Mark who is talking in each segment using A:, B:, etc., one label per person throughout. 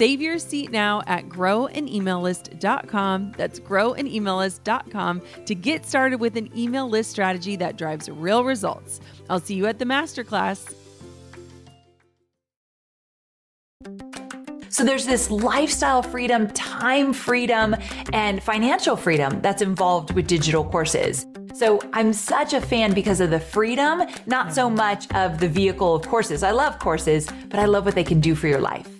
A: Save your seat now at growanemaillist.com. That's growanemaillist.com to get started with an email list strategy that drives real results. I'll see you at the masterclass.
B: So there's this lifestyle freedom, time freedom, and financial freedom that's involved with digital courses. So I'm such a fan because of the freedom, not so much of the vehicle of courses. I love courses, but I love what they can do for your life.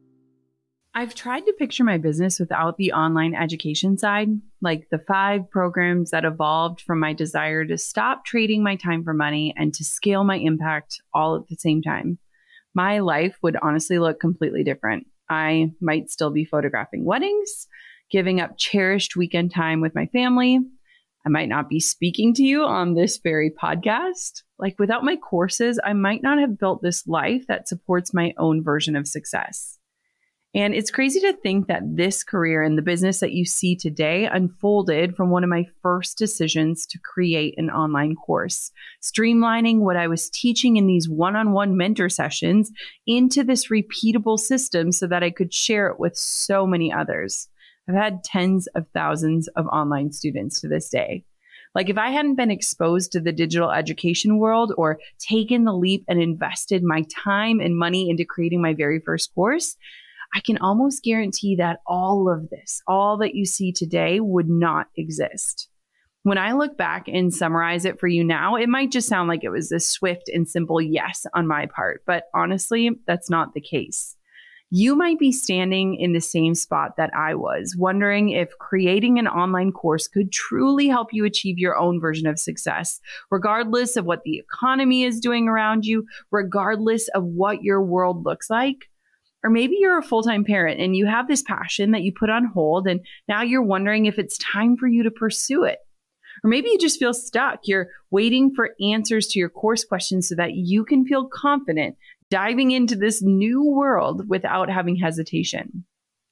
A: I've tried to picture my business without the online education side, like the five programs that evolved from my desire to stop trading my time for money and to scale my impact all at the same time. My life would honestly look completely different. I might still be photographing weddings, giving up cherished weekend time with my family. I might not be speaking to you on this very podcast. Like without my courses, I might not have built this life that supports my own version of success. And it's crazy to think that this career and the business that you see today unfolded from one of my first decisions to create an online course, streamlining what I was teaching in these one on one mentor sessions into this repeatable system so that I could share it with so many others. I've had tens of thousands of online students to this day. Like if I hadn't been exposed to the digital education world or taken the leap and invested my time and money into creating my very first course, I can almost guarantee that all of this, all that you see today, would not exist. When I look back and summarize it for you now, it might just sound like it was a swift and simple yes on my part, but honestly, that's not the case. You might be standing in the same spot that I was, wondering if creating an online course could truly help you achieve your own version of success, regardless of what the economy is doing around you, regardless of what your world looks like. Or maybe you're a full time parent and you have this passion that you put on hold, and now you're wondering if it's time for you to pursue it. Or maybe you just feel stuck. You're waiting for answers to your course questions so that you can feel confident diving into this new world without having hesitation.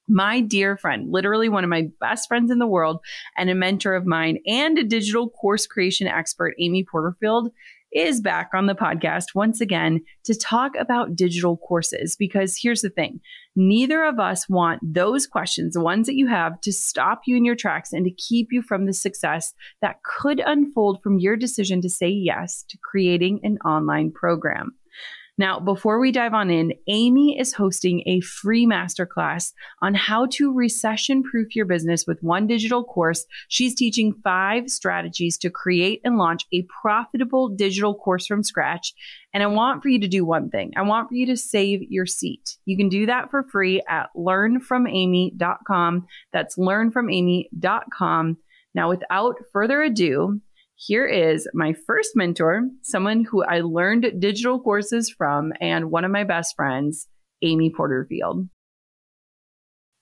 A: My dear friend, literally one of my best friends in the world, and a mentor of mine, and a digital course creation expert, Amy Porterfield, is back on the podcast once again to talk about digital courses. Because here's the thing neither of us want those questions, the ones that you have, to stop you in your tracks and to keep you from the success that could unfold from your decision to say yes to creating an online program. Now, before we dive on in, Amy is hosting a free masterclass on how to recession proof your business with one digital course. She's teaching five strategies to create and launch a profitable digital course from scratch. And I want for you to do one thing. I want for you to save your seat. You can do that for free at learnfromamy.com. That's learnfromamy.com. Now, without further ado, here is my first mentor, someone who I learned digital courses from, and one of my best friends, Amy Porterfield.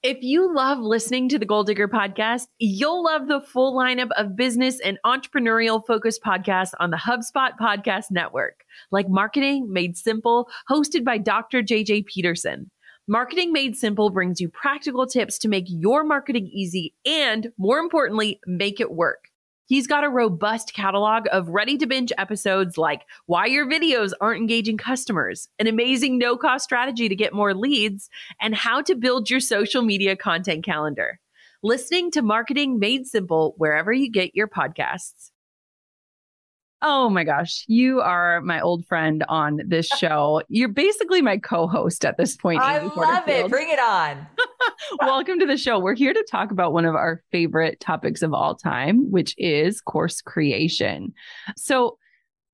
A: If you love listening to the Goal Digger podcast, you'll love the full lineup of business and entrepreneurial focused podcasts on the HubSpot Podcast Network, like Marketing Made Simple, hosted by Dr. JJ Peterson. Marketing Made Simple brings you practical tips to make your marketing easy and, more importantly, make it work. He's got a robust catalog of ready to binge episodes like why your videos aren't engaging customers, an amazing no cost strategy to get more leads, and how to build your social media content calendar. Listening to Marketing Made Simple wherever you get your podcasts. Oh my gosh, you are my old friend on this show. You're basically my co-host at this point.
B: I love it. Bring it on.
A: Welcome to the show. We're here to talk about one of our favorite topics of all time, which is course creation. So,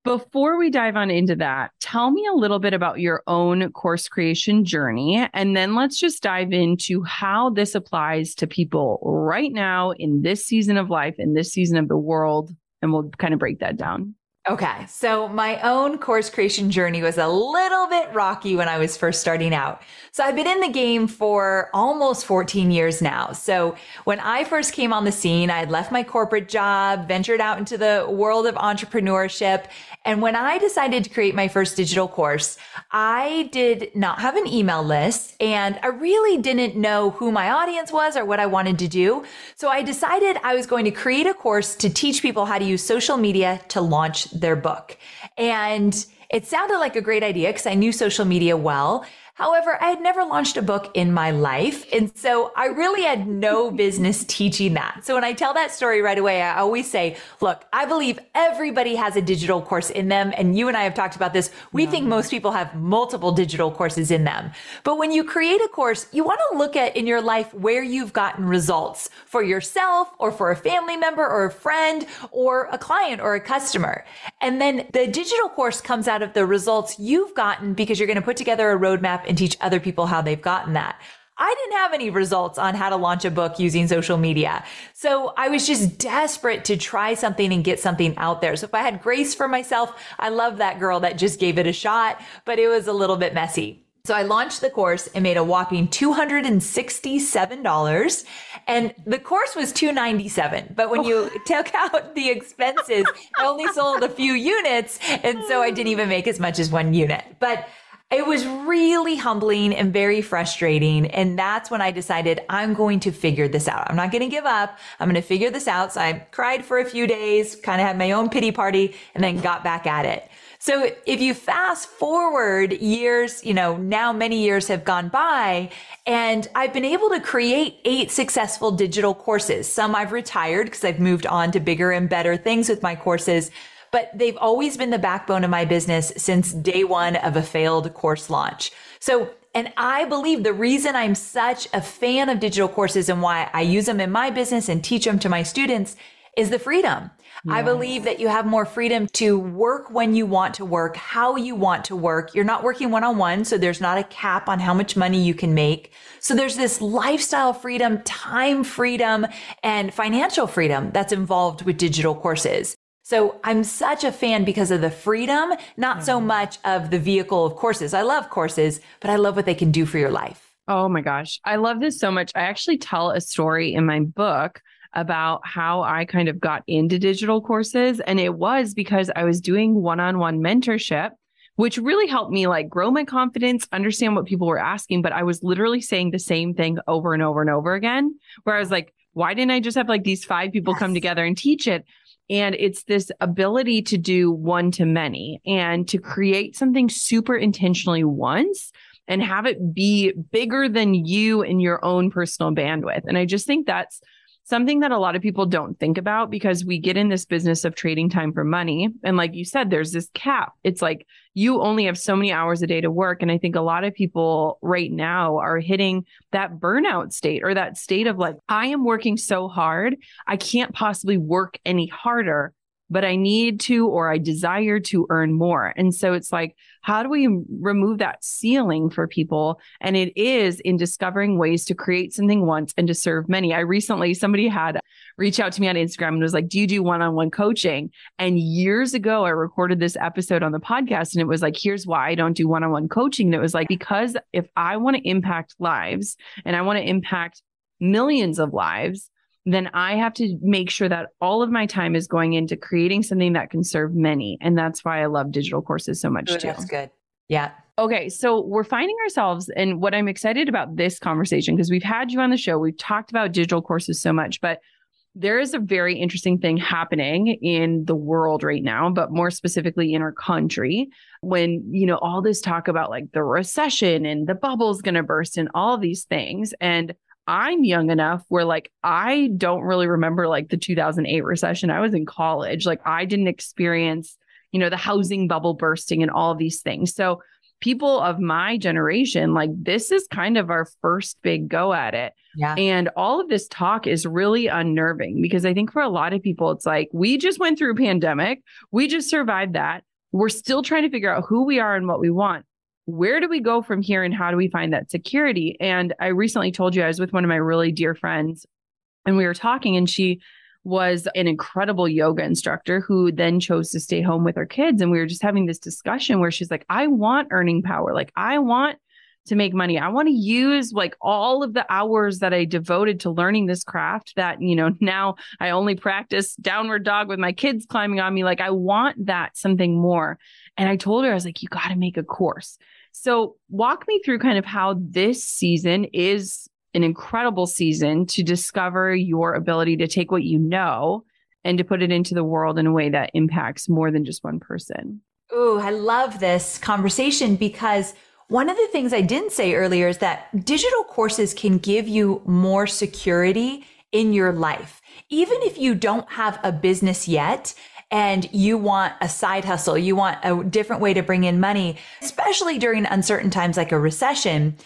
A: before we dive on into that, tell me a little bit about your own course creation journey. And then let's just dive into how this applies to people right now in this season of life, in this season of the world and we'll kind of break that down.
B: Okay. So my own course creation journey was a little bit rocky when I was first starting out. So I've been in the game for almost 14 years now. So when I first came on the scene, I had left my corporate job, ventured out into the world of entrepreneurship. And when I decided to create my first digital course, I did not have an email list and I really didn't know who my audience was or what I wanted to do. So I decided I was going to create a course to teach people how to use social media to launch their book. And it sounded like a great idea because I knew social media well. However, I had never launched a book in my life. And so I really had no business teaching that. So when I tell that story right away, I always say, look, I believe everybody has a digital course in them. And you and I have talked about this. We yeah. think most people have multiple digital courses in them. But when you create a course, you want to look at in your life where you've gotten results for yourself or for a family member or a friend or a client or a customer. And then the digital course comes out of the results you've gotten because you're going to put together a roadmap and teach other people how they've gotten that. I didn't have any results on how to launch a book using social media. So I was just desperate to try something and get something out there. So if I had grace for myself, I love that girl that just gave it a shot, but it was a little bit messy. So I launched the course and made a whopping $267. And the course was 297. But when you took out the expenses, I only sold a few units. And so I didn't even make as much as one unit. But it was really humbling and very frustrating. And that's when I decided I'm going to figure this out. I'm not going to give up. I'm going to figure this out. So I cried for a few days, kind of had my own pity party, and then got back at it. So if you fast forward years, you know, now many years have gone by and I've been able to create eight successful digital courses. Some I've retired because I've moved on to bigger and better things with my courses but they've always been the backbone of my business since day one of a failed course launch. So and I believe the reason I'm such a fan of digital courses and why I use them in my business and teach them to my students is the freedom. Yes. I believe that you have more freedom to work when you want to work, how you want to work. You're not working one on one, so there's not a cap on how much money you can make. So there's this lifestyle freedom, time freedom, and financial freedom that's involved with digital courses. So I'm such a fan because of the freedom, not so mm-hmm. much of the vehicle of courses. I love courses, but I love what they can do for your life.
A: Oh my gosh. I love this so much. I actually tell a story in my book about how I kind of got into digital courses. And it was because I was doing one on one mentorship, which really helped me like grow my confidence, understand what people were asking. But I was literally saying the same thing over and over and over again, where I was like, why didn't I just have like these five people yes. come together and teach it? And it's this ability to do one to many and to mm. create something super intentionally once and have it be bigger than you in your own personal bandwidth. And I just think that's something that a lot of people don't think about because we get in this business of trading time for money. And like you said, there's this cap. It's like you only have so many hours a day to work. And I think a lot of people right now are hitting that burnout state or that state of like, I am working so hard. I can't possibly work any harder but I need to or I desire to earn more. And so it's like, how do we remove that ceiling for people? And it is in discovering ways to create something once and to serve many. I recently, somebody had reached out to me on Instagram and was like, Do you do one on one coaching? And years ago, I recorded this episode on the podcast and it was like, Here's why I don't do one on one coaching. And it was like, because if I want to impact lives and I want to impact millions of lives, then I have to make sure that all of my time is going into creating something that can serve many. And that's why I love digital courses so much
B: Ooh,
A: too.
B: That's good. Yeah.
A: Okay. So we're finding ourselves, and what I'm excited about this conversation, because we've had you on the show, we've talked about digital courses so much, but there is a very interesting thing happening in the world right now, but more specifically in our country when, you know, all this talk about like the recession and the bubble's going to burst and all these things. And I'm young enough where like I don't really remember like the 2008 recession. I was in college. Like I didn't experience, you know, the housing bubble bursting and all of these things. So people of my generation, like this is kind of our first big go at it.
B: Yeah.
A: And all of this talk is really unnerving because I think for a lot of people, it's like we just went through a pandemic, we just survived that. We're still trying to figure out who we are and what we want where do we go from here and how do we find that security? And I recently told you I was with one of my really dear friends and we were talking, and she was an incredible yoga instructor who then chose to stay home with her kids. And we were just having this discussion where she's like, I want earning power. Like, I want to make money. I want to use like all of the hours that I devoted to learning this craft that, you know, now I only practice downward dog with my kids climbing on me. Like, I want that something more. And I told her, I was like, you got to make a course. So, walk me through kind of how this season is an incredible season to discover your ability to take what you know and to put it into the world in a way that impacts more than just one person.
B: Ooh, I love this conversation because one of the things I didn't say earlier is that digital courses can give you more security in your life. Even if you don't have a business yet, and you want a side hustle, you want a different way to bring in money, especially during uncertain times like a recession,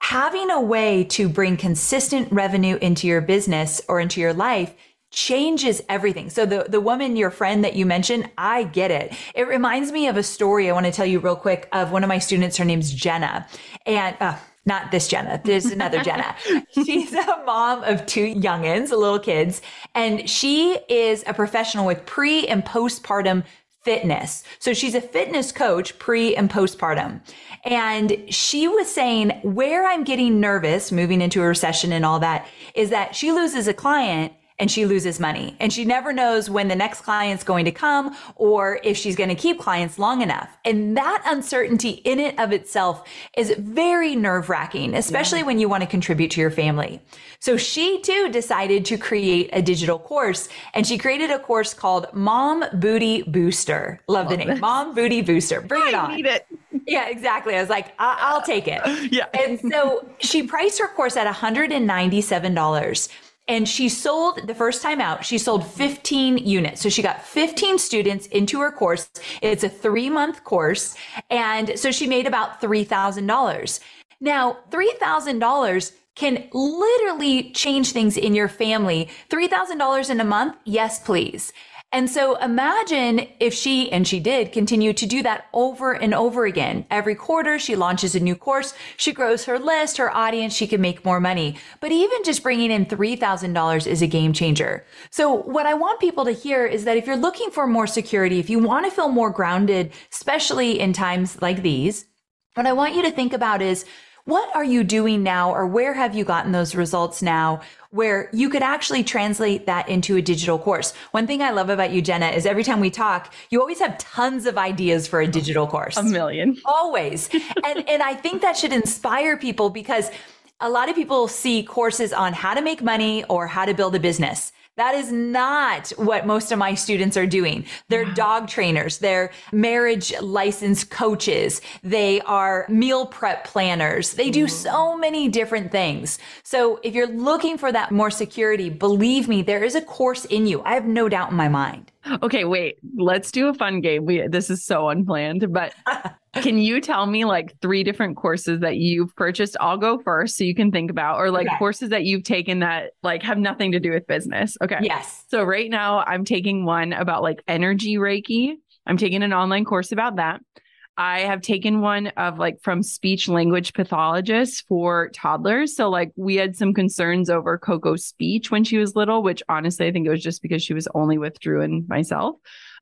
B: having a way to bring consistent revenue into your business or into your life changes everything. So the the woman your friend that you mentioned, I get it. It reminds me of a story I want to tell you real quick of one of my students her name's Jenna. And uh, not this Jenna. There's another Jenna. She's a mom of two youngins, little kids, and she is a professional with pre and postpartum fitness. So she's a fitness coach pre and postpartum. And she was saying where I'm getting nervous moving into a recession and all that is that she loses a client and she loses money and she never knows when the next client's going to come or if she's going to keep clients long enough. And that uncertainty in it of itself is very nerve wracking, especially yeah. when you want to contribute to your family. So she too decided to create a digital course and she created a course called Mom Booty Booster. Love, Love the name. This. Mom Booty Booster. Bring
A: I
B: it on.
A: Need it.
B: Yeah, exactly. I was like, I- will take it.
A: Yeah.
B: And so she priced her course at $197. And she sold the first time out, she sold 15 units. So she got 15 students into her course. It's a three month course. And so she made about $3,000. Now, $3,000 can literally change things in your family. $3,000 in a month? Yes, please. And so imagine if she, and she did, continue to do that over and over again. Every quarter, she launches a new course, she grows her list, her audience, she can make more money. But even just bringing in $3,000 is a game changer. So what I want people to hear is that if you're looking for more security, if you want to feel more grounded, especially in times like these, what I want you to think about is what are you doing now or where have you gotten those results now where you could actually translate that into a digital course? One thing I love about you, Jenna, is every time we talk, you always have tons of ideas for a digital course.
A: A million.
B: Always. and, and I think that should inspire people because a lot of people see courses on how to make money or how to build a business. That is not what most of my students are doing. They're wow. dog trainers. They're marriage licensed coaches. They are meal prep planners. They do so many different things. So if you're looking for that more security, believe me, there is a course in you. I have no doubt in my mind.
A: Okay, wait. Let's do a fun game. We this is so unplanned, but can you tell me like three different courses that you've purchased? I'll go first so you can think about or like okay. courses that you've taken that like have nothing to do with business. Okay.
B: Yes.
A: So right now I'm taking one about like energy Reiki. I'm taking an online course about that. I have taken one of like from speech language pathologists for toddlers. So like we had some concerns over Coco's speech when she was little, which honestly I think it was just because she was only with Drew and myself.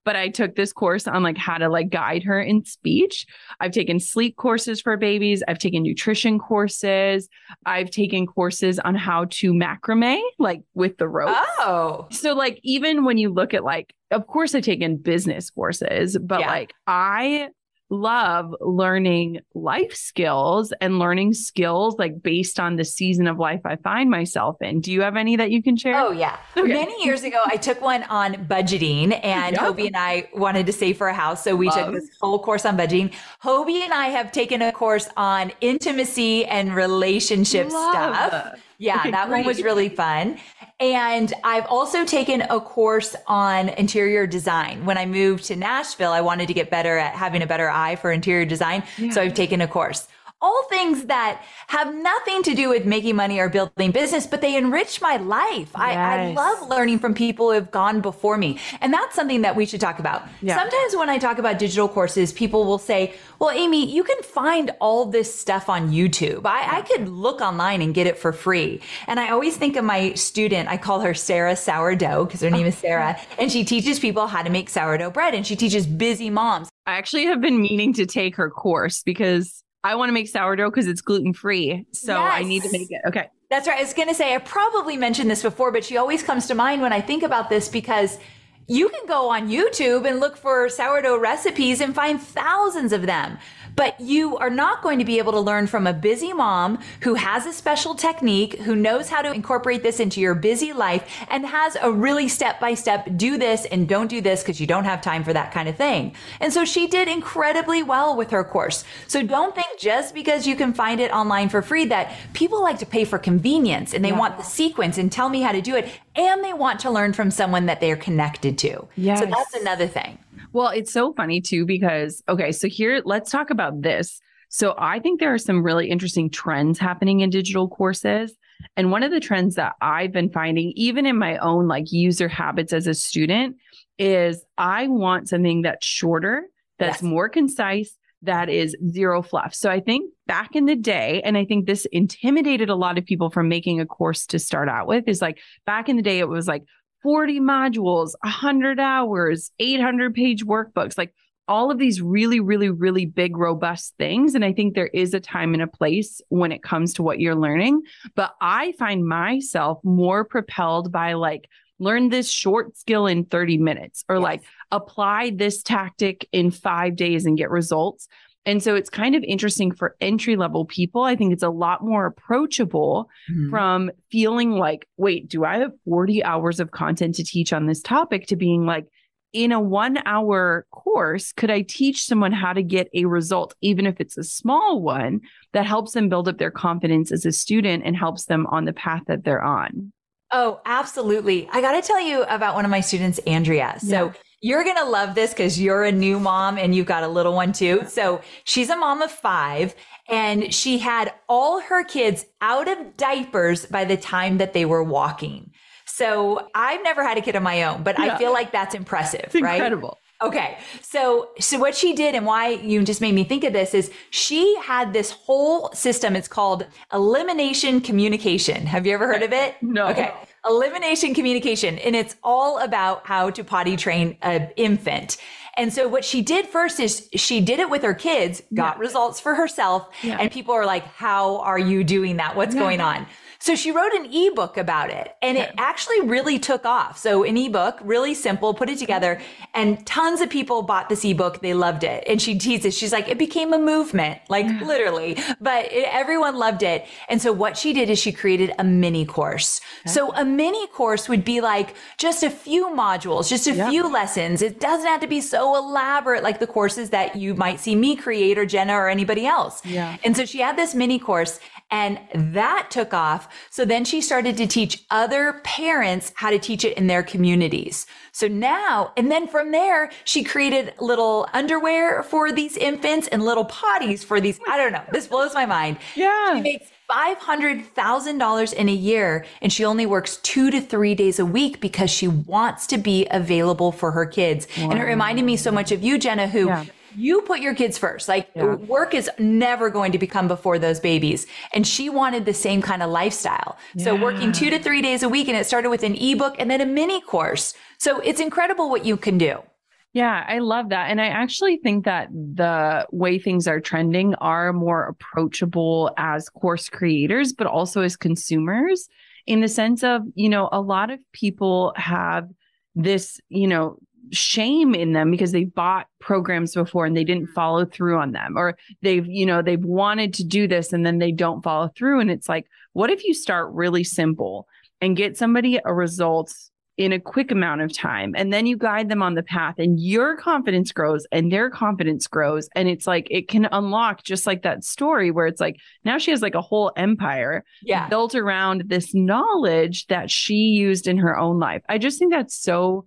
A: But I took this course on like how to like guide her in speech. I've taken sleep courses for babies. I've taken nutrition courses. I've taken courses on how to macrame, like with the rope.
B: Oh.
A: So like even when you look at like, of course I've taken business courses, but
B: Yeah.
A: like I love learning life skills and learning skills like based on the season of life I find myself in. Do you have any that you can share?
B: Oh yeah.
A: Okay.
B: Many years ago, I took one on budgeting, and
A: Yep.
B: Hobie and I wanted to save for a house, so we
A: Love.
B: took this whole course on budgeting. Hobie and I have taken a course on intimacy and relationship
A: Love.
B: stuff. Yeah,
A: Okay,
B: that one was really fun. And I've also taken a course on interior design. When I moved to Nashville, I wanted to get better at having a better eye for interior design. So I've taken a course. All things that have nothing to do with making money or building business, but they enrich my life. I, I love learning from people who have gone before me. And that's something that we should talk about.
A: Yeah.
B: Sometimes when I talk about digital courses, people will say, well, Amy, you can find all this stuff on YouTube. I, I could look online and get it for free. And I always think of my student, I call her Sarah Sourdough because her name is Sarah, and she teaches people how to make sourdough bread and she teaches busy moms.
A: I actually have been meaning to take her course because I want to make sourdough because it's gluten free. So I need to make it. Okay.
B: That's right. I was going to say, I probably mentioned this before, but she always comes to mind when I think about this because you can go on YouTube and look for sourdough recipes and find thousands of them. But you are not going to be able to learn from a busy mom who has a special technique, who knows how to incorporate this into your busy life and has a really step by step do this and don't do this because you don't have time for that kind of thing. And so she did incredibly well with her course. So don't think just because you can find it online for free that people like to pay for convenience and they want the sequence and tell me how to do it. And they want to learn from someone that they're connected to.
A: Yes.
B: So that's another thing.
A: Well, it's so funny too because okay, so here let's talk about this. So I think there are some really interesting trends happening in digital courses. And one of the trends that I've been finding even in my own like user habits as a student is I want something that's shorter, that's
B: Yes.
A: more concise, that is zero fluff. So I think back in the day and I think this intimidated a lot of people from making a course to start out with is like back in the day it was like 40 modules, 100 hours, 800 page workbooks, like all of these really, really, really big, robust things. And I think there is a time and a place when it comes to what you're learning. But I find myself more propelled by like, learn this short skill in 30 minutes or
B: Yes.
A: like apply this tactic in five days and get results. And so it's kind of interesting for entry level people. I think it's a lot more approachable mm-hmm. from feeling like, wait, do I have 40 hours of content to teach on this topic to being like, in a one hour course, could I teach someone how to get a result, even if it's a small one that helps them build up their confidence as a student and helps them on the path that they're on?
B: Oh, absolutely. I got to tell you about one of my students, Andrea. So
A: Yeah.
B: You're going to love this because you're a new mom and you've got a little one too. So she's a mom of five and she had all her kids out of diapers by the time that they were walking. So I've never had a kid of my own, but
A: Yeah.
B: I feel like that's impressive,
A: It's
B: right?
A: incredible.
B: Okay. So so what she did and why you just made me think of this is she had this whole system. It's called elimination communication. Have you ever heard eh, of it?
A: No.
B: Okay. Elimination communication. And it's all about how to potty train an infant. And so what she did first is she did it with her kids, got
A: Yeah.
B: results for herself.
A: Yeah.
B: And people are like, how are you doing that? What's
A: Yeah.
B: going on? So she wrote an ebook about it and it actually really took off. So an ebook, really simple, put it together and tons of people bought this ebook. They loved it. And she teases, she's like, it became a movement, like mm. literally, but it, everyone loved it. And so what she did is she created a mini course. So a mini course would be like just a few modules, just a
A: Yeah.
B: few lessons. It doesn't have to be so elaborate like the courses that you might see me create or Jenna or anybody else.
A: Yeah.
B: And so she had this mini course and that took off. So then she started to teach other parents how to teach it in their communities. So now, and then from there, she created little underwear for these infants and little potties for these. I don't know. This blows my mind.
A: Yeah.
B: She makes $500,000 in a year. And she only works two to three days a week because she wants to be available for her kids. Wow. And it reminded me so much of you, Jenna, who yeah you put your kids first. Like yeah. work is never going to become before those babies. And she wanted the same kind of lifestyle. Yeah. So working two to three days a week and it started with an ebook and then a mini course. So it's incredible what you can do.
A: Yeah, I love that. And I actually think that the way things are trending are more approachable as course creators, but also as consumers in the sense of, you know, a lot of people have this, you know, shame in them because they bought programs before and they didn't mm-hmm. follow through on them. Or they've you know they've wanted to do this and then they don't follow through. And it's like what if you start really simple and get somebody a results in a quick amount of time and then you guide them on the path and your confidence grows and their confidence grows. And it's like it can unlock just like that story where it's like now she has like a whole empire
B: yeah.
A: built around this knowledge that she used in her own life. I just think that's so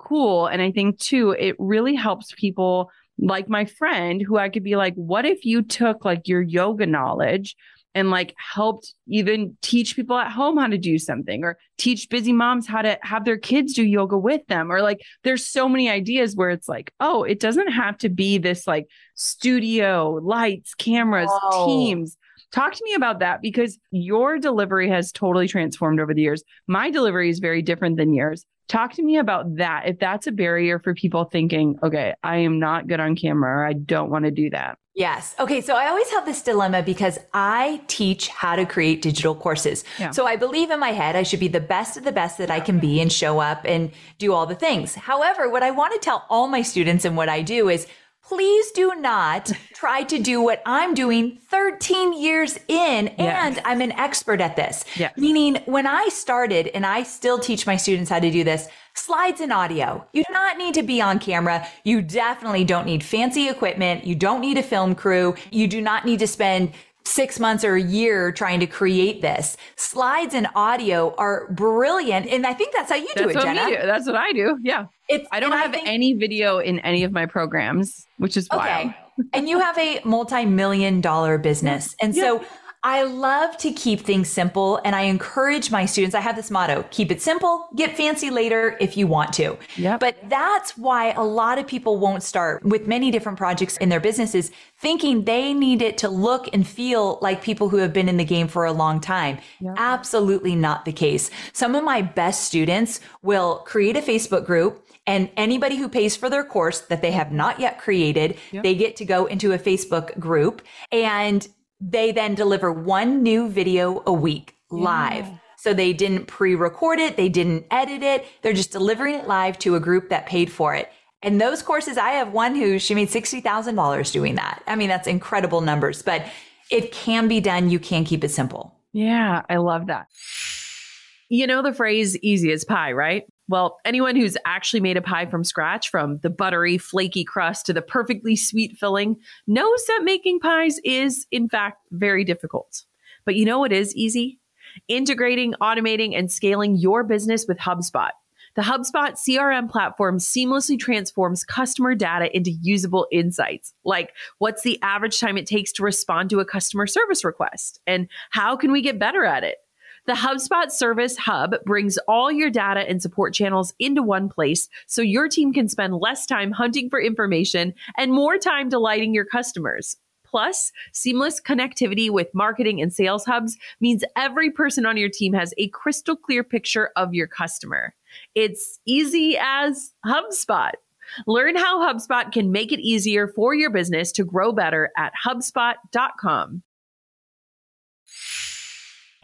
A: cool. And I think too, it really helps people like my friend who I could be like, what if you took like your yoga knowledge and like helped even teach people at home how to do something or teach busy moms how to have their kids do yoga with them? Or like there's so many ideas where it's like oh it doesn't have to be this like studio lights cameras teams. Talk to me about that because your delivery has totally transformed over the years. My delivery is very different than yours Talk to me about that. If that's a barrier for people thinking, okay, I am not good on camera or I don't want to do that.
B: Yes. Okay. So I always have this dilemma because I teach how to create digital courses. Yeah. So I believe in my head I should be the best of the best that I can be and show up and do all the things. However, what I want to tell all my students and what I do is please do not try to do what I'm doing 13 years in and I'm an expert at this.
A: Yeah.
B: Meaning when I started and I still teach my students how to do this, slides and audio. You do not need to be on camera. You definitely don't need fancy equipment. You don't need a film crew. You do not need to spend six months or a year trying to create this. Slides and audio are brilliant. And I think that's how you do
A: that's
B: it, Jenna.
A: Do. That's what I do. Yeah. It's, I don't have I think, any video in any of my programs, which is okay. wild.
B: and you have a multi-million dollar business. And yeah. so I love to keep things simple and I encourage my students. I have this motto, keep it simple, get fancy later if you want to.
A: Yep.
B: But that's why a lot of people won't start with many different projects in their businesses thinking they need it to look and feel like people who have been in the game for a long time. Yep. Absolutely not the case. Some of my best students will create a Facebook group and anybody who pays for their course that they have not yet created, yep. they get to go into a Facebook group and they then deliver one new video a week live. Yeah. So they didn't pre record it, they didn't edit it. They're just delivering it live to a group that paid for it. And those courses, I have one who she made $60,000 doing that. I mean, that's incredible numbers, but it can be done. You can keep it simple.
A: Yeah, I love that. You know the phrase easy as pie, right? Well, anyone who's actually made a pie from scratch, from the buttery, flaky crust to the perfectly sweet filling, knows that making pies is, in fact, very difficult. But you know what is easy? Integrating, automating, and scaling your business with HubSpot. The HubSpot CRM platform seamlessly transforms customer data into usable insights, like what's the average time it takes to respond to a customer service request, and how can we get better at it? The HubSpot Service Hub brings all your data and support channels into one place so your team can spend less time hunting for information and more time delighting your customers. Plus, seamless connectivity with marketing and sales hubs means every person on your team has a crystal clear picture of your customer. It's easy as HubSpot. Learn how HubSpot can make it easier for your business to grow better at HubSpot.com.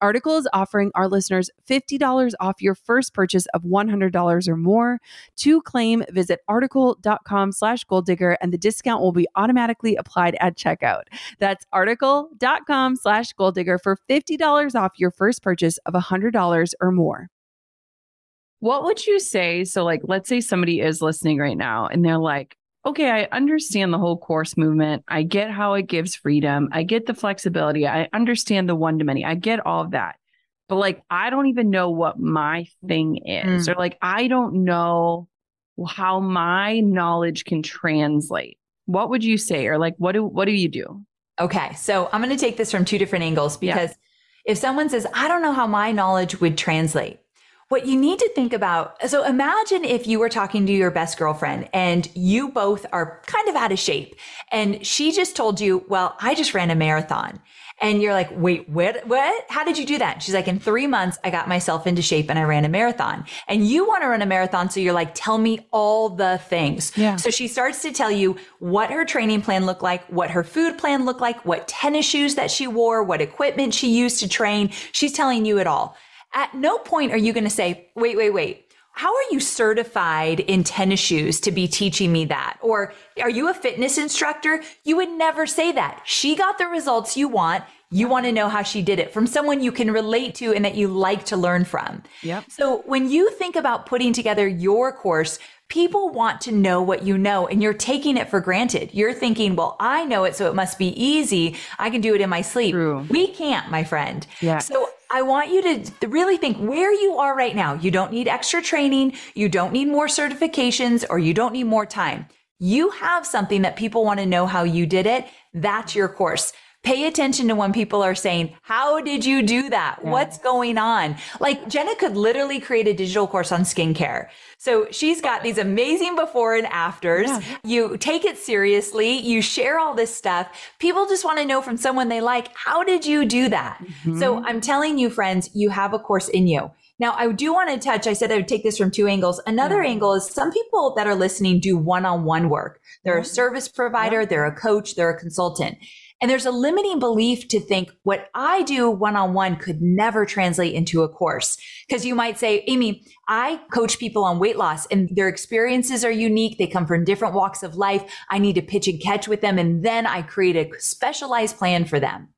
A: Article is offering our listeners $50 off your first purchase of $100 or more. To claim, visit article.com slash goal digger and the discount will be automatically applied at checkout. That's article.com slash goal digger for $50 off your first purchase of $100 or more. What would you say? So, like, let's say somebody is listening right now and they're like, okay, I understand the whole course movement. I get how it gives freedom. I get the flexibility. I understand the one to many. I get all of that. But like, I don't even know what my thing is, mm. or like, I don't know how my knowledge can translate. What would you say? Or like, what do, what do you do?
B: Okay. So I'm going to take this from two different angles because yeah. if someone says, I don't know how my knowledge would translate, what you need to think about so imagine if you were talking to your best girlfriend and you both are kind of out of shape and she just told you well i just ran a marathon. And you're like wait what what? How did you do that? She's like in three months i got myself into shape and i ran a marathon. And you want to run a marathon so you're like tell me all the things. Yeah. so she starts to tell you what her training plan looked like what her food plan looked like what tennis shoes that she wore what equipment she used to train. She's telling you it all at no point are you going to say, wait, wait, wait. How are you certified in tennis shoes to be teaching me that? Or are you a fitness instructor? You would never say that. She got the results you want. You want to know how she did it from someone you can relate to and that you like to learn from.
A: Yep.
B: So when you think about putting together your course, people want to know what you know and you're taking it for granted. You're thinking, well, I know it, so it must be easy. I can do it in my sleep.
A: True.
B: We can't, my friend.
A: Yeah.
B: So I want you to really think where you are right now. You don't need extra training. You don't need more certifications or you don't need more time. You have something that people want to know how you did it. That's your course. Pay attention to when people are saying, how did you do that? Yeah. What's going on? Like Jenna could literally create a digital course on skincare. So she's got these amazing before and afters. Yeah. You take it seriously. You share all this stuff. People just want to know from someone they like, how did you do that? Mm-hmm. So I'm telling you, friends, you have a course in you. Now, I do want to touch, I said I would take this from two angles. Another yeah. angle is some people that are listening do one on one work. They're a service provider, they're a coach, they're a consultant. And there's a limiting belief to think what I do one on one could never translate into a course. Because you might say, Amy, I coach people on weight loss and their experiences are unique. They come from different walks of life. I need to pitch and catch with them. And then I create a specialized plan for them.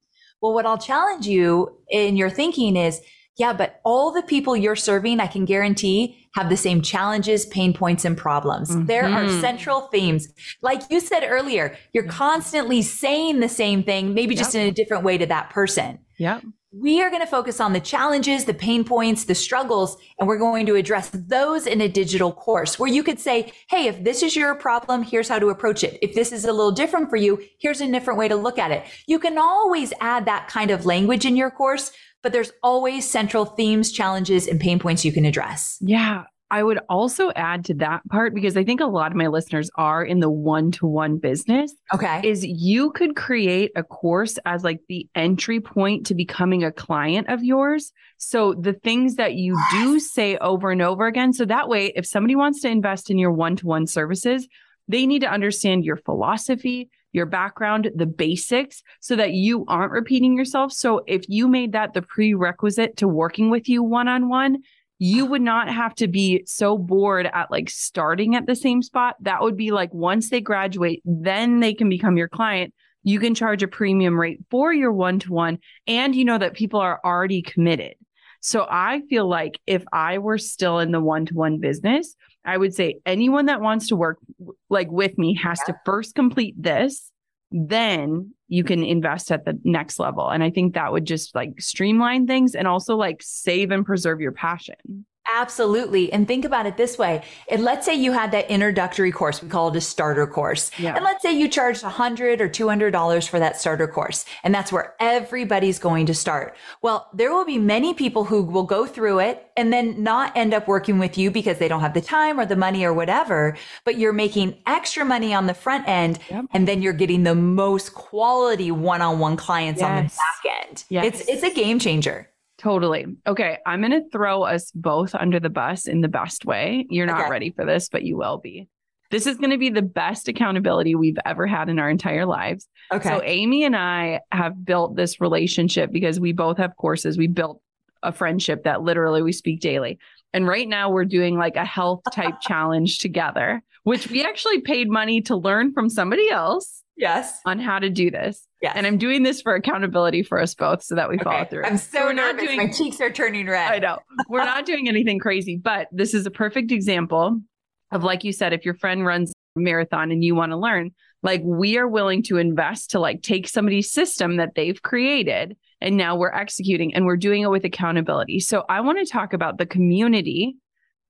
B: Well, what I'll challenge you in your thinking is, yeah, but all the people you're serving, I can guarantee have the same challenges, pain points, and problems. Mm-hmm. There are mm-hmm. central themes. Like you said earlier, you're constantly saying the same thing, maybe just yep. in a different way to that person.
A: Yeah.
B: We are going to focus on the challenges, the pain points, the struggles, and we're going to address those in a digital course where you could say, Hey, if this is your problem, here's how to approach it. If this is a little different for you, here's a different way to look at it. You can always add that kind of language in your course but there's always central themes, challenges, and pain points you can address.
A: Yeah. I would also add to that part because I think a lot of my listeners are in the one to one business.
B: Okay.
A: Is you could create a course as like the entry point to becoming a client of yours. So the things that you do say over and over again. So that way, if somebody wants to invest in your one to one services, they need to understand your philosophy, your background, the basics, so that you aren't repeating yourself. So if you made that the prerequisite to working with you one on one, you would not have to be so bored at like starting at the same spot. That would be like once they graduate, then they can become your client. You can charge a premium rate for your one to one, and you know that people are already committed. So I feel like if I were still in the one to one business, I would say anyone that wants to work like with me has yeah. to first complete this, then you can invest at the next level. And I think that would just like streamline things and also like save and preserve your passion.
B: Absolutely. And think about it this way. And let's say you had that introductory course, we call it a starter course. Yeah. And let's say you charged a hundred or $200 for that starter course. And that's where everybody's going to start. Well, there will be many people who will go through it and then not end up working with you because they don't have the time or the money or whatever, but you're making extra money on the front end. Yep. And then you're getting the most quality one-on-one clients yes. on the back end. Yes. It's, it's a game changer.
A: Totally. Okay. I'm going to throw us both under the bus in the best way. You're not okay. ready for this, but you will be. This is going to be the best accountability we've ever had in our entire lives. Okay. So, Amy and I have built this relationship because we both have courses. We built a friendship that literally we speak daily. And right now, we're doing like a health type challenge together, which we actually paid money to learn from somebody else.
B: Yes.
A: On how to do this. Yes. And I'm doing this for accountability for us both so that we okay. follow through.
B: I'm so, so nervous. Doing, My cheeks are turning red.
A: I know. We're not doing anything crazy, but this is a perfect example of, like you said, if your friend runs a marathon and you want to learn, like we are willing to invest to like take somebody's system that they've created and now we're executing and we're doing it with accountability. So I want to talk about the community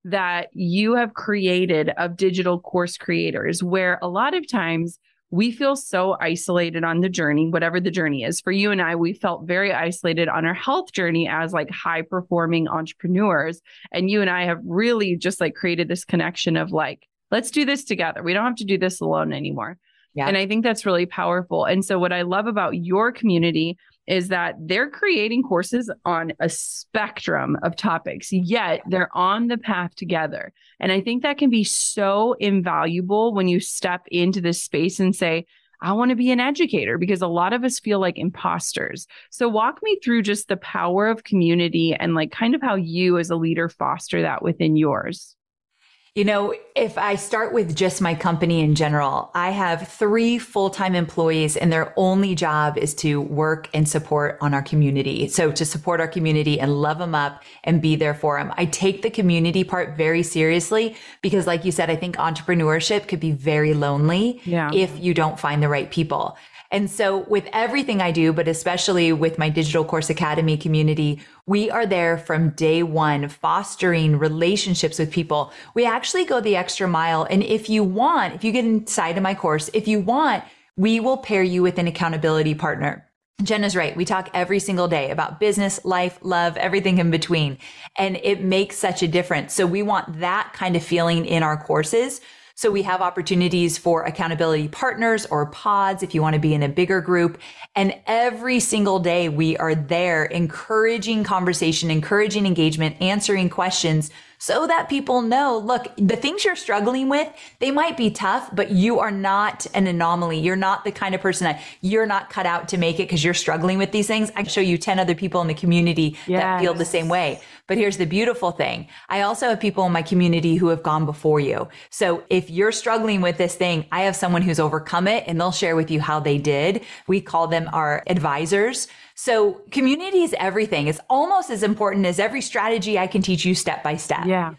A: that you have created of digital course creators, where a lot of times we feel so isolated on the journey, whatever the journey is. For you and I, we felt very isolated on our health journey as like high performing entrepreneurs. And you and I have really just like created this connection of like, let's do this together. We don't have to do this alone anymore. Yeah. And I think that's really powerful. And so, what I love about your community is that they're creating courses on a spectrum of topics, yet they're on the path together. And I think that can be so invaluable when you step into this space and say, I want to be an educator because a lot of us feel like imposters. So, walk me through just the power of community and like kind of how you as a leader foster that within yours.
B: You know, if I start with just my company in general, I have three full time employees, and their only job is to work and support on our community. So, to support our community and love them up and be there for them. I take the community part very seriously because, like you said, I think entrepreneurship could be very lonely yeah. if you don't find the right people. And so with everything I do, but especially with my Digital Course Academy community, we are there from day one, fostering relationships with people. We actually go the extra mile. And if you want, if you get inside of my course, if you want, we will pair you with an accountability partner. Jenna's right. We talk every single day about business, life, love, everything in between. And it makes such a difference. So we want that kind of feeling in our courses so we have opportunities for accountability partners or pods if you want to be in a bigger group. And every single day we are there encouraging conversation, encouraging engagement, answering questions so that people know, look, the things you're struggling with, they might be tough, but you are not an anomaly. You're not the kind of person that you're not cut out to make it because you're struggling with these things. I can show you 10 other people in the community yes. that feel the same way. But here's the beautiful thing. I also have people in my community who have gone before you. So if you're struggling with this thing, I have someone who's overcome it and they'll share with you how they did. We call them our advisors. So community is everything. It's almost as important as every strategy I can teach you step by step.
A: Yeah.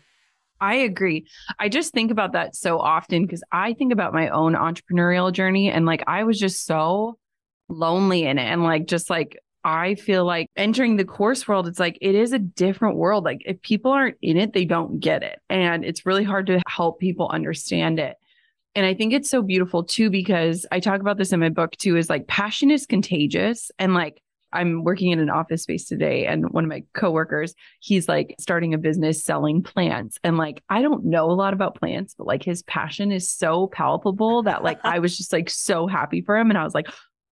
A: I agree. I just think about that so often because I think about my own entrepreneurial journey and like I was just so lonely in it and like just like I feel like entering the course world, it's like it is a different world. Like if people aren't in it, they don't get it. And it's really hard to help people understand it. And I think it's so beautiful too, because I talk about this in my book too, is like passion is contagious. And like I'm working in an office space today and one of my coworkers, he's like starting a business selling plants. And like, I don't know a lot about plants, but like his passion is so palpable that like I was just like so happy for him. And I was like,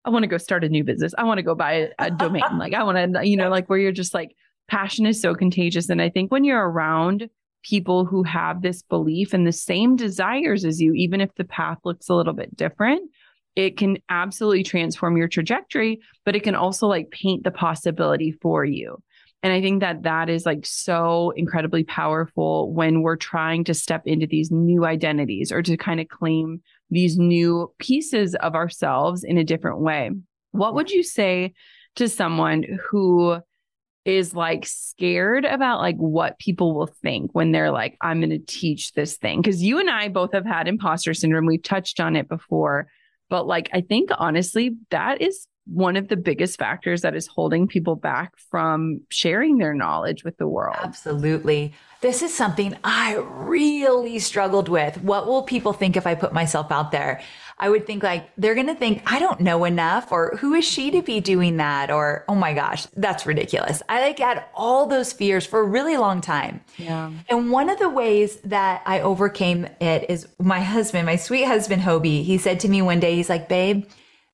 A: I want to go start a new business. I want to go buy a, a domain. like, I want to, you know, like where you're just like, passion is so contagious. And I think when you're around people who have this belief and the same desires as you, even if the path looks a little bit different, it can absolutely transform your trajectory, but it can also like paint the possibility for you. And I think that that is like so incredibly powerful when we're trying to step into these new identities or to kind of claim these new pieces of ourselves in a different way. What would you say to someone who is like scared about like what people will think when they're like, I'm going to teach this thing? Because you and I both have had imposter syndrome. We've touched on it before. But like, I think honestly, that is one of the biggest factors that is holding people back from sharing their knowledge with the world.
B: Absolutely. This is something I really struggled with. What will people think if I put myself out there? I would think like they're going to think I don't know enough or who is she to be doing that or oh my gosh, that's ridiculous. I like had all those fears for a really long time.
A: Yeah.
B: And one of the ways that I overcame it is my husband, my sweet husband Hobie, he said to me one day he's like, "Babe,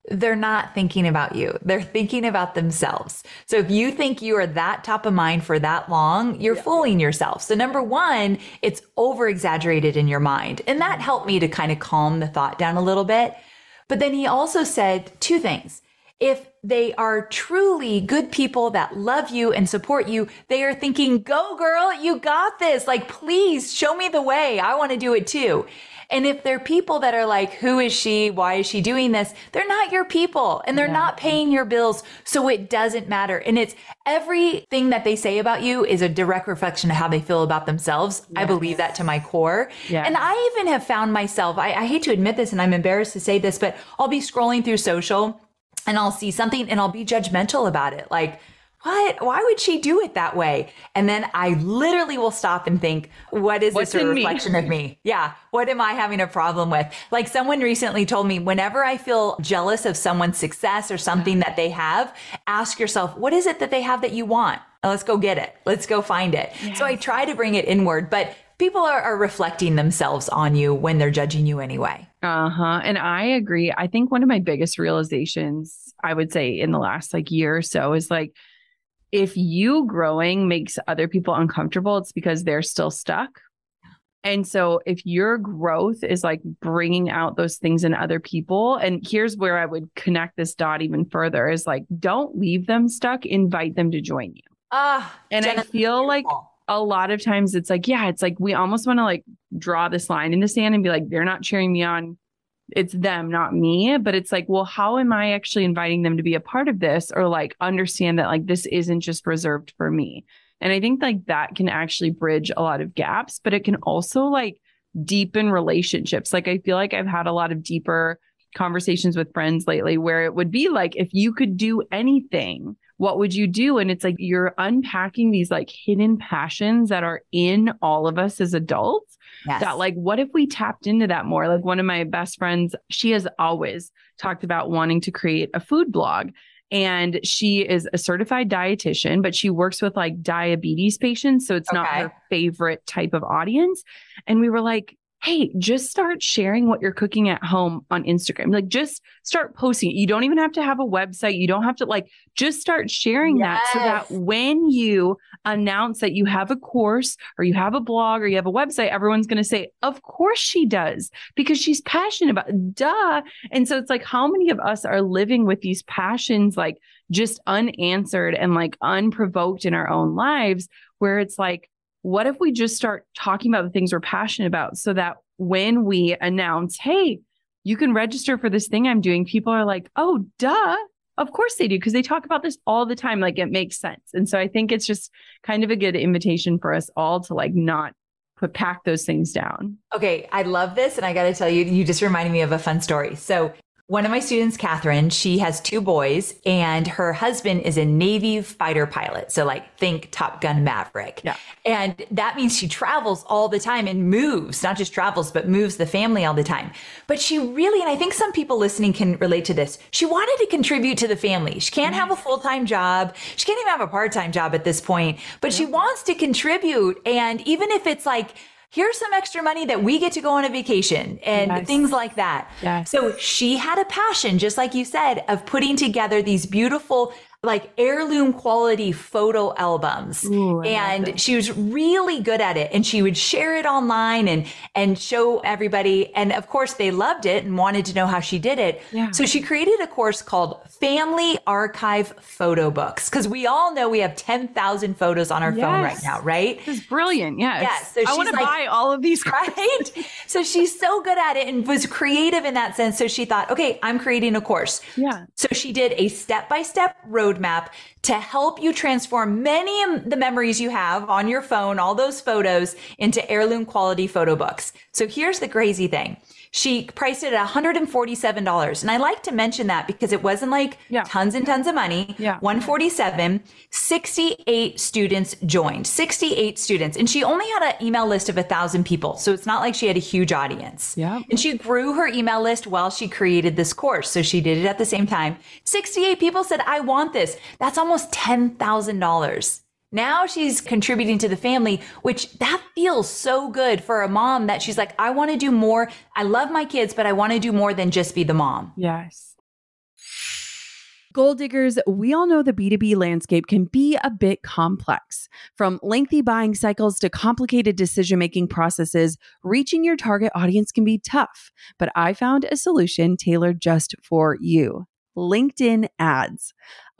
B: they're not thinking about you. They're thinking about themselves. So if you think you are that top of mind for that long, you're yeah. fooling yourself. So number one, it's over exaggerated in your mind. And that helped me to kind of calm the thought down a little bit. But then he also said two things. If they are truly good people that love you and support you, they are thinking, go girl, you got this. Like, please show me the way. I want to do it too. And if they're people that are like, who is she? Why is she doing this? They're not your people and they're yeah. not paying your bills. So it doesn't matter. And it's everything that they say about you is a direct reflection of how they feel about themselves. Yes. I believe that to my core. Yes. And I even have found myself, I, I hate to admit this and I'm embarrassed to say this, but I'll be scrolling through social and I'll see something and I'll be judgmental about it. Like, what? Why would she do it that way? And then I literally will stop and think, what is What's this a reflection me? of me? Yeah. What am I having a problem with? Like someone recently told me, whenever I feel jealous of someone's success or something that they have, ask yourself, what is it that they have that you want? Let's go get it. Let's go find it. Yes. So I try to bring it inward, but people are, are reflecting themselves on you when they're judging you anyway.
A: Uh huh. And I agree. I think one of my biggest realizations, I would say, in the last like year or so is like, if you growing makes other people uncomfortable, it's because they're still stuck. And so if your growth is like bringing out those things in other people, and here's where I would connect this dot even further is like, don't leave them stuck, invite them to join you.
B: Ah,
A: and I feel like a lot of times it's like, yeah, it's like we almost want to like draw this line in the sand and be like, they're not cheering me on it's them, not me. But it's like, well, how am I actually inviting them to be a part of this or like understand that like this isn't just reserved for me? And I think like that can actually bridge a lot of gaps, but it can also like deepen relationships. Like I feel like I've had a lot of deeper conversations with friends lately where it would be like, if you could do anything, what would you do? And it's like you're unpacking these like hidden passions that are in all of us as adults Yes. That like, what if we tapped into that more? Like one of my best friends, she has always talked about wanting to create a food blog. And she is a certified dietitian, but she works with like diabetes patients. So it's okay. not her favorite type of audience. And we were like, hey, just start sharing what you're cooking at home on Instagram. Like just start posting You don't even have to have a website. You don't have to like just start sharing yes. that so that when you announce that you have a course or you have a blog or you have a website, everyone's going to say, "Of course she does," because she's passionate about it. duh. And so it's like how many of us are living with these passions like just unanswered and like unprovoked in our own lives where it's like what if we just start talking about the things we're passionate about so that when we announce, hey, you can register for this thing I'm doing, people are like, oh, duh. Of course they do, because they talk about this all the time. Like it makes sense. And so I think it's just kind of a good invitation for us all to like not put pack those things down.
B: Okay. I love this. And I got to tell you, you just reminded me of a fun story. So one of my students, Catherine, she has two boys, and her husband is a Navy fighter pilot. So, like, think Top Gun Maverick.
A: Yeah.
B: And that means she travels all the time and moves, not just travels, but moves the family all the time. But she really, and I think some people listening can relate to this, she wanted to contribute to the family. She can't have a mm-hmm. full time job. She can't even have a part time job at this point, but yeah. she wants to contribute. And even if it's like, here's some extra money that we get to go on a vacation and things like that.
A: Yes.
B: So she had a passion, just like you said, of putting together these beautiful like heirloom quality photo albums. Ooh, and she was really good at it. And she would share it online and and show everybody. And of course they loved it and wanted to know how she did it. Yeah. so she created a course called family archive photo books because we all know we have 10,000 photos on our yes. phone right now right?
A: It's brilliant. Yes.
B: Yes
A: so I want to like, buy all of these
B: right? so she's so good at it and was creative in that sense. So she thought okay I'm creating a course.
A: Yeah.
B: So she did a step-by-step road roadmap to help you transform many of the memories you have on your phone, all those photos into heirloom quality photo books. So here's the crazy thing. She priced it at $147. And I like to mention that because it wasn't like
A: Yeah.
B: tons and tons of money.
A: Yeah.
B: 147, 68 students joined, 68 students. And she only had an email list of a thousand people. So it's not like she had a huge audience.
A: Yeah.
B: And she grew her email list while she created this course. So she did it at the same time. 68 people said, I want this. That's almost $10,000. Now she's contributing to the family, which that feels so good for a mom that she's like, I want to do more. I love my kids, but I want to do more than just be the mom.
A: Yes. Goal diggers, we all know the B2B landscape can be a bit complex. From lengthy buying cycles to complicated decision making processes, reaching your target audience can be tough. But I found a solution tailored just for you LinkedIn ads.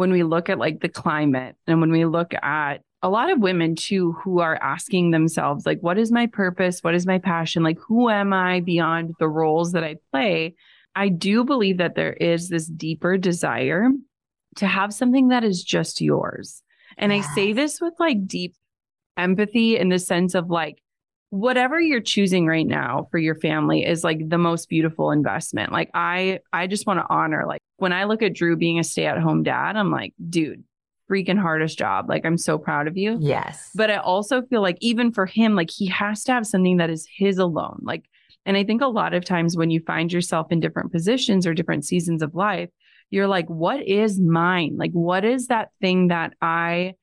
C: when we look at like the climate and when we look at a lot of women too who are asking themselves like what is my purpose? What is my passion? Like who am i beyond the roles that i play? I do believe that there is this deeper desire to have something that is just yours. And i say this with like deep empathy in the sense of like whatever you're choosing right now for your family is like the most beautiful investment. Like I I just want to honor like when I look at Drew being a stay-at-home dad, I'm like, dude, freaking hardest job. Like I'm so proud of you.
B: Yes.
C: But I also feel like even for him like he has to have something that is his alone. Like and I think a lot of times when you find yourself in different positions or different seasons of life, you're like what is mine? Like what is that thing that I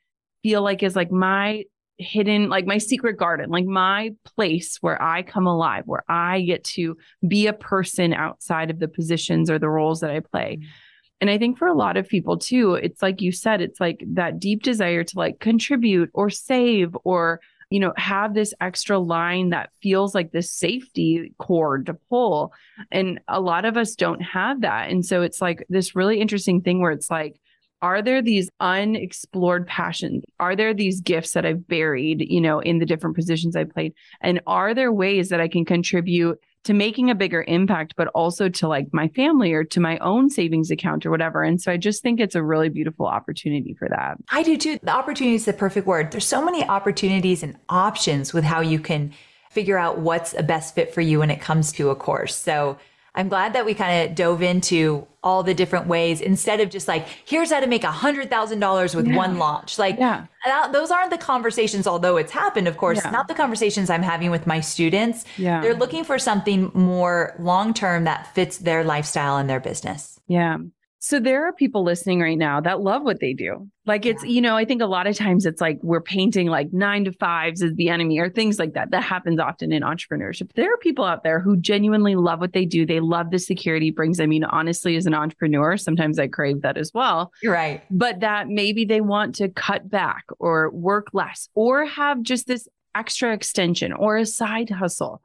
C: feel like is like my hidden like my secret garden like my place where i come alive where i get to be a person outside of the positions or the roles that i play. Mm. And i think for a lot of people too it's like you said it's like that deep desire to like contribute or save or you know have this extra line that feels like this safety cord to pull. And a lot of us don't have that. And so it's like this really interesting thing where it's like are there these unexplored passions are there these gifts that i've buried you know in the different positions i played and are there ways that i can contribute to making a bigger impact but also to like my family or to my own savings account or whatever and so i just think it's a really beautiful opportunity for that
B: I do too. The opportunity is the perfect word. There's so many opportunities and options with how you can figure out what's a best fit for you when it comes to a course. So I'm glad that we kind of dove into all the different ways instead of just like, here's how to make a hundred thousand dollars with one launch. Like
C: Yeah.
B: that- those aren't the conversations, although it's happened, of course,
C: Yeah.
B: not the conversations I'm having with my students.
C: Yeah.
B: They're looking for something more long term that fits their lifestyle and their business.
C: Yeah.
A: So there are people listening right now that love what they do. Like it's, yeah. you know, I think a lot of times it's like we're painting like nine to fives as the enemy or things like that. That happens often in entrepreneurship. There are people out there who genuinely love what they do. They love the security brings. I mean, honestly, as an entrepreneur, sometimes I crave that as well.
B: You're right.
A: But that maybe they want to cut back or work less or have just this extra extension or a side hustle.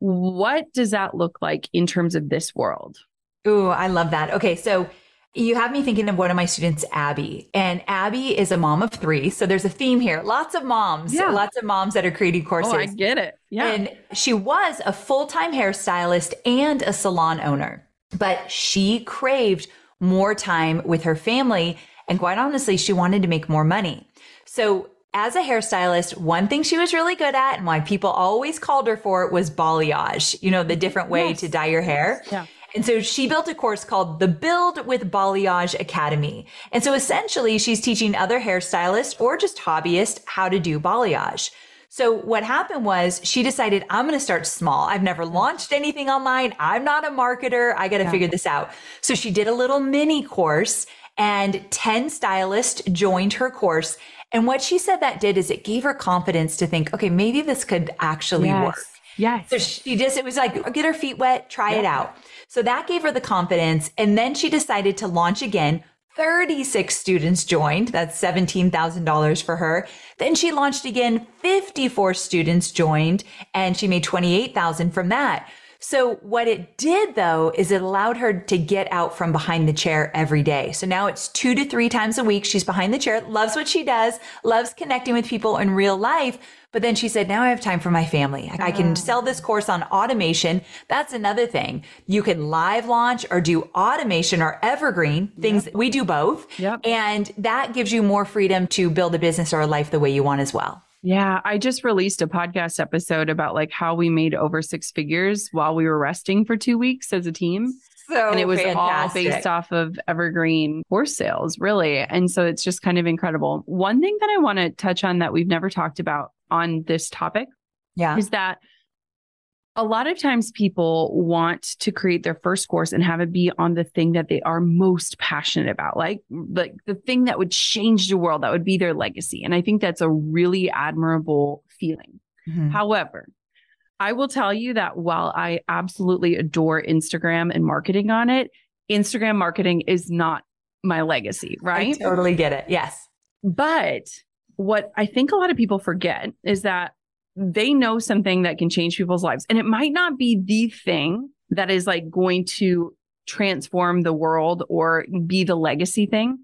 A: What does that look like in terms of this world?
B: Ooh, I love that. Okay. So you have me thinking of one of my students, Abby. And Abby is a mom of three. So there's a theme here. Lots of moms, yeah. lots of moms that are creating courses. Oh,
A: I get it. Yeah.
B: And she was a full time hairstylist and a salon owner, but she craved more time with her family. And quite honestly, she wanted to make more money. So as a hairstylist, one thing she was really good at and why people always called her for it was balayage, you know, the different way yes. to dye your hair. Yeah. And so she built a course called the Build with Balayage Academy. And so essentially she's teaching other hairstylists or just hobbyists how to do balayage. So what happened was she decided I'm going to start small. I've never mm. launched anything online. I'm not a marketer. I got to yeah. figure this out. So she did a little mini course and 10 stylists joined her course. And what she said that did is it gave her confidence to think, okay, maybe this could actually
A: yes.
B: work.
A: Yes.
B: So she just, it was like, get her feet wet, try yeah. it out. So that gave her the confidence. And then she decided to launch again. 36 students joined. That's $17,000 for her. Then she launched again. 54 students joined and she made 28,000 from that. So what it did though is it allowed her to get out from behind the chair every day. So now it's two to three times a week. She's behind the chair, loves what she does, loves connecting with people in real life. But then she said, now I have time for my family. I can ah. sell this course on automation. That's another thing. You can live launch or do automation or evergreen things. Yep. We do both.
A: Yep.
B: And that gives you more freedom to build a business or a life the way you want as well.
A: Yeah, I just released a podcast episode about like how we made over six figures while we were resting for two weeks as a team.
B: So
A: and it was
B: fantastic.
A: all based off of evergreen course sales, really. And so it's just kind of incredible. One thing that I want to touch on that we've never talked about on this topic
B: yeah.
A: is that a lot of times people want to create their first course and have it be on the thing that they are most passionate about like like the thing that would change the world that would be their legacy. And i think that's a really admirable feeling. Mm-hmm. however i will tell you that while i absolutely adore instagram and marketing on it instagram marketing is not my legacy right?
B: I totally get it. Yes.
A: But what i think a lot of people forget is that they know something that can change people's lives. And it might not be the thing that is like going to transform the world or be the legacy thing.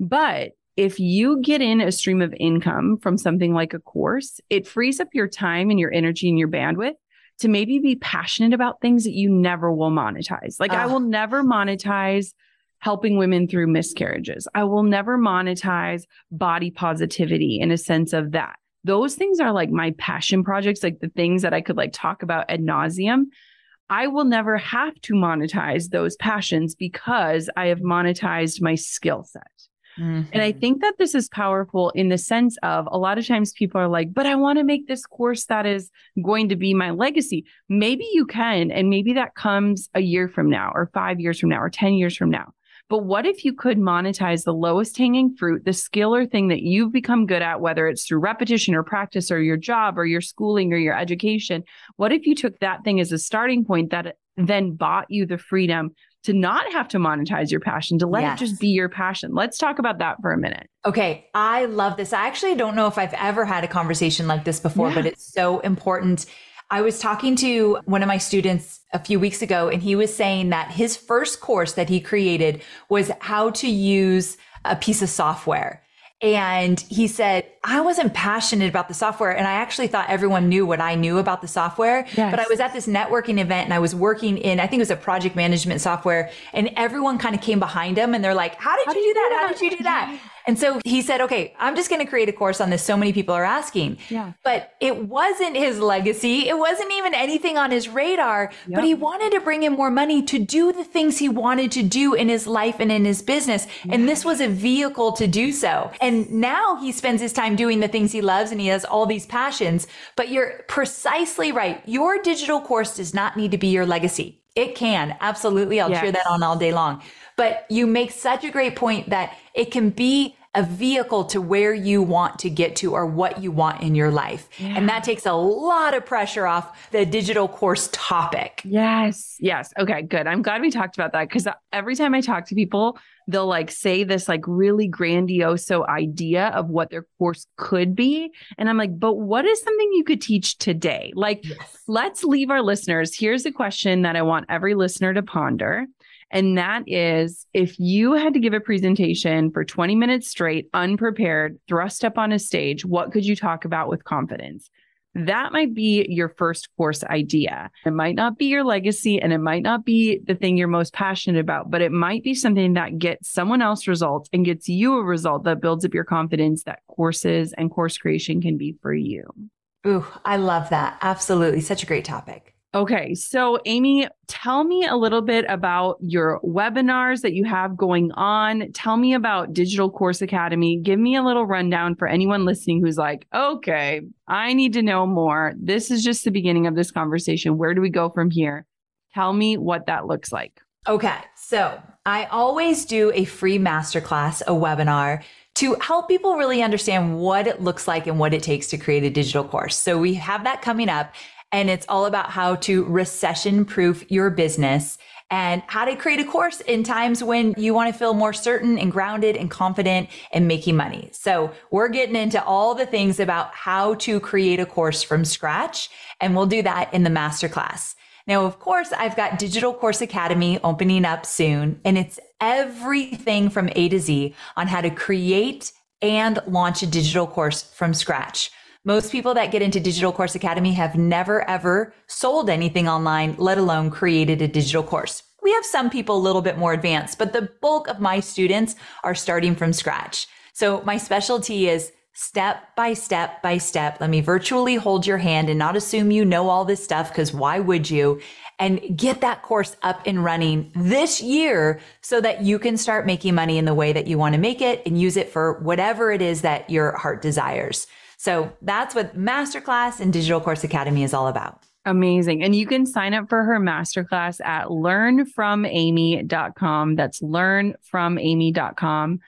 A: But if you get in a stream of income from something like a course, it frees up your time and your energy and your bandwidth to maybe be passionate about things that you never will monetize. Like, uh. I will never monetize helping women through miscarriages. I will never monetize body positivity in a sense of that those things are like my passion projects, like the things that I could like talk about ad nauseum. I will never have to monetize those passions because I have monetized my skill set. Mm-hmm. And I mm-hmm. think that this is powerful in the sense of a lot of times people are like, but I want to make this course that is going to be my legacy. Maybe you can. And maybe that comes a year from now, or five years from now, or 10 years from now. But what if you could monetize the lowest hanging fruit, the skill or thing that you've become good at, whether it's through repetition or practice or your job or your schooling or your education? What if you took that thing as a starting point that then bought you the freedom to not have to monetize your passion, to let yes. it just be your passion. Let's talk about that for a minute.
B: Okay. I love this. I actually don't know if I've ever had a conversation like this before, yeah. but it's so important. I was talking to one of my students a few weeks ago, and he was saying that his first course that he created was how to use a piece of software. And he said, I wasn't passionate about the software. And I actually thought everyone knew what I knew about the software. Yes. But I was at this networking event and I was working in, I think it was a project management software. And everyone kind of came behind him and they're like, How did how you do that? How did you do that? And so he said, okay, I'm just going to create a course on this. So many people are asking.
A: Yeah.
B: But it wasn't his legacy. It wasn't even anything on his radar, yep. but he wanted to bring in more money to do the things he wanted to do in his life and in his business. Yeah. And this was a vehicle to do so. And now he spends his time doing the things he loves and he has all these passions. But you're precisely right. Your digital course does not need to be your legacy. It can. Absolutely. I'll yes. cheer that on all day long. But you make such a great point that it can be a vehicle to where you want to get to or what you want in your life. Yeah. And that takes a lot of pressure off the digital course topic.
A: Yes. Yes. Okay, good. I'm glad we talked about that because every time I talk to people, they'll like say this like really grandiose idea of what their course could be. And I'm like, but what is something you could teach today? Like, yes. let's leave our listeners. Here's a question that I want every listener to ponder. And that is if you had to give a presentation for 20 minutes straight, unprepared, thrust up on a stage, what could you talk about with confidence? That might be your first course idea. It might not be your legacy and it might not be the thing you're most passionate about, but it might be something that gets someone else results and gets you a result that builds up your confidence that courses and course creation can be for you.
B: Ooh, I love that. Absolutely. Such a great topic.
A: Okay. So, Amy, tell me a little bit about your webinars that you have going on. Tell me about Digital Course Academy. Give me a little rundown for anyone listening who's like, okay, I need to know more. This is just the beginning of this conversation. Where do we go from here? Tell me what that looks like.
B: Okay. So, I always do a free masterclass, a webinar to help people really understand what it looks like and what it takes to create a digital course. So we have that coming up and it's all about how to recession proof your business and how to create a course in times when you want to feel more certain and grounded and confident in making money. So we're getting into all the things about how to create a course from scratch. And we'll do that in the masterclass. Now, of course, I've got Digital Course Academy opening up soon, and it's everything from A to Z on how to create and launch a digital course from scratch. Most people that get into Digital Course Academy have never ever sold anything online, let alone created a digital course. We have some people a little bit more advanced, but the bulk of my students are starting from scratch. So my specialty is step by step by step. Let me virtually hold your hand and not assume you know all this stuff because why would you? And get that course up and running this year so that you can start making money in the way that you want to make it and use it for whatever it is that your heart desires. So that's what Masterclass and Digital Course Academy is all about.
A: Amazing. And you can sign up for her masterclass at learnfromamy.com. That's learnfromamy.com.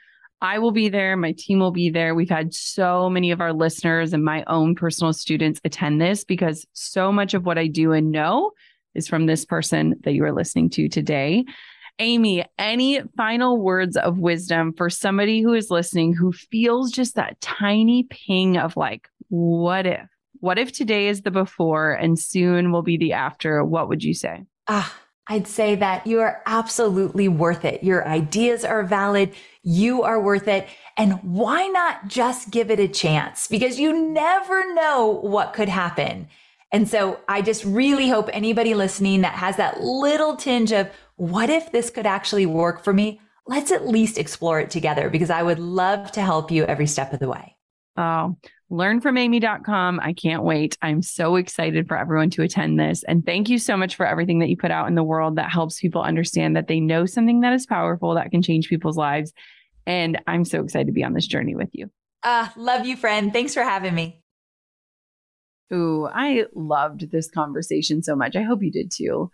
A: I will be there. My team will be there. We've had so many of our listeners and my own personal students attend this because so much of what I do and know is from this person that you are listening to today. Amy, any final words of wisdom for somebody who is listening who feels just that tiny ping of like, what if? What if today is the before and soon will be the after? What would you say?
B: Ah, I'd say that you are absolutely worth it. Your ideas are valid. You are worth it. And why not just give it a chance? Because you never know what could happen. And so I just really hope anybody listening that has that little tinge of, what if this could actually work for me? Let's at least explore it together because I would love to help you every step of the way.
A: Oh, learnfromamy.com. I can't wait. I'm so excited for everyone to attend this. And thank you so much for everything that you put out in the world that helps people understand that they know something that is powerful that can change people's lives. And I'm so excited to be on this journey with you.
B: Ah, uh, love you, friend. Thanks for having me.
A: Ooh, I loved this conversation so much. I hope you did too.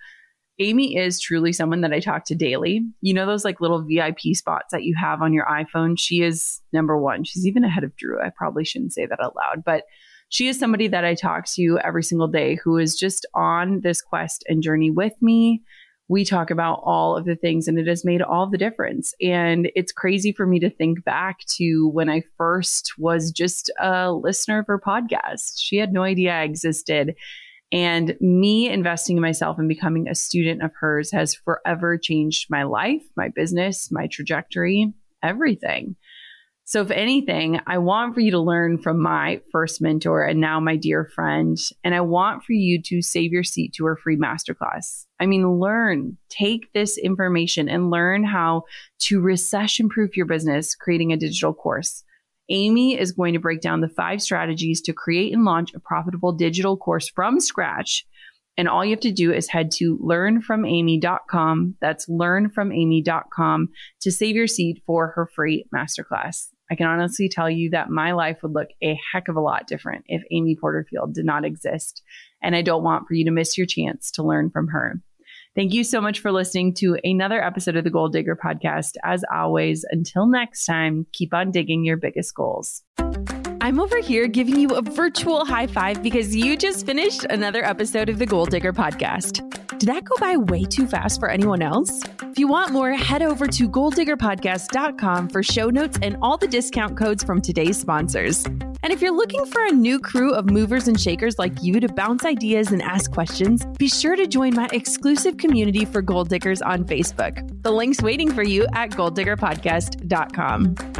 A: Amy is truly someone that I talk to daily. You know, those like little VIP spots that you have on your iPhone? She is number one. She's even ahead of Drew. I probably shouldn't say that out loud, but she is somebody that I talk to every single day who is just on this quest and journey with me. We talk about all of the things and it has made all the difference. And it's crazy for me to think back to when I first was just a listener of her podcast. She had no idea I existed. And me investing in myself and becoming a student of hers has forever changed my life, my business, my trajectory, everything. So, if anything, I want for you to learn from my first mentor and now my dear friend. And I want for you to save your seat to her free masterclass. I mean, learn, take this information and learn how to recession proof your business, creating a digital course. Amy is going to break down the five strategies to create and launch a profitable digital course from scratch. And all you have to do is head to learnfromamy.com. That's learnfromamy.com to save your seat for her free masterclass. I can honestly tell you that my life would look a heck of a lot different if Amy Porterfield did not exist. And I don't want for you to miss your chance to learn from her.
C: Thank you so much for listening to another episode of the Goal Digger podcast. As always, until next time, keep on digging your biggest goals.
A: I'm over here giving you a virtual high five because you just finished another episode of the Goal Digger podcast. Did that go by way too fast for anyone else? If you want more, head over to goaldiggerpodcast.com for show notes and all the discount codes from today's sponsors. And if you're looking for a new crew of movers and shakers like you to bounce ideas and ask questions, be sure to join my exclusive community for goal diggers on Facebook. The link's waiting for you at goaldiggerpodcast.com.